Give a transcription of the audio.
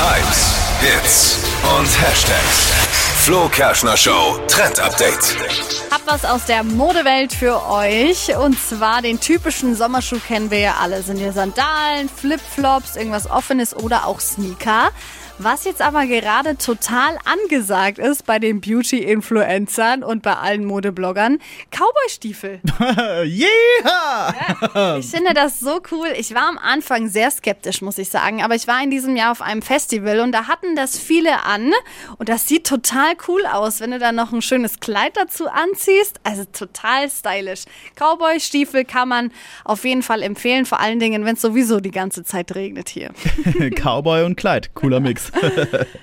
Hypes, Hits und Hashtags. Flo Kerschner Show Trend Update. Hab was aus der Modewelt für euch. Und zwar den typischen Sommerschuh kennen wir ja alle. Sind ja Sandalen, Flipflops, irgendwas Offenes oder auch Sneaker. Was jetzt aber gerade total angesagt ist bei den Beauty-Influencern und bei allen Modebloggern, Cowboy-Stiefel. yeah! Ich finde das so cool. Ich war am Anfang sehr skeptisch, muss ich sagen. Aber ich war in diesem Jahr auf einem Festival und da hatten das viele an. Und das sieht total cool aus, wenn du da noch ein schönes Kleid dazu anziehst. Also total stylisch. Cowboy-Stiefel kann man auf jeden Fall empfehlen. Vor allen Dingen, wenn es sowieso die ganze Zeit regnet hier. Cowboy und Kleid. Cooler Mix. thanks.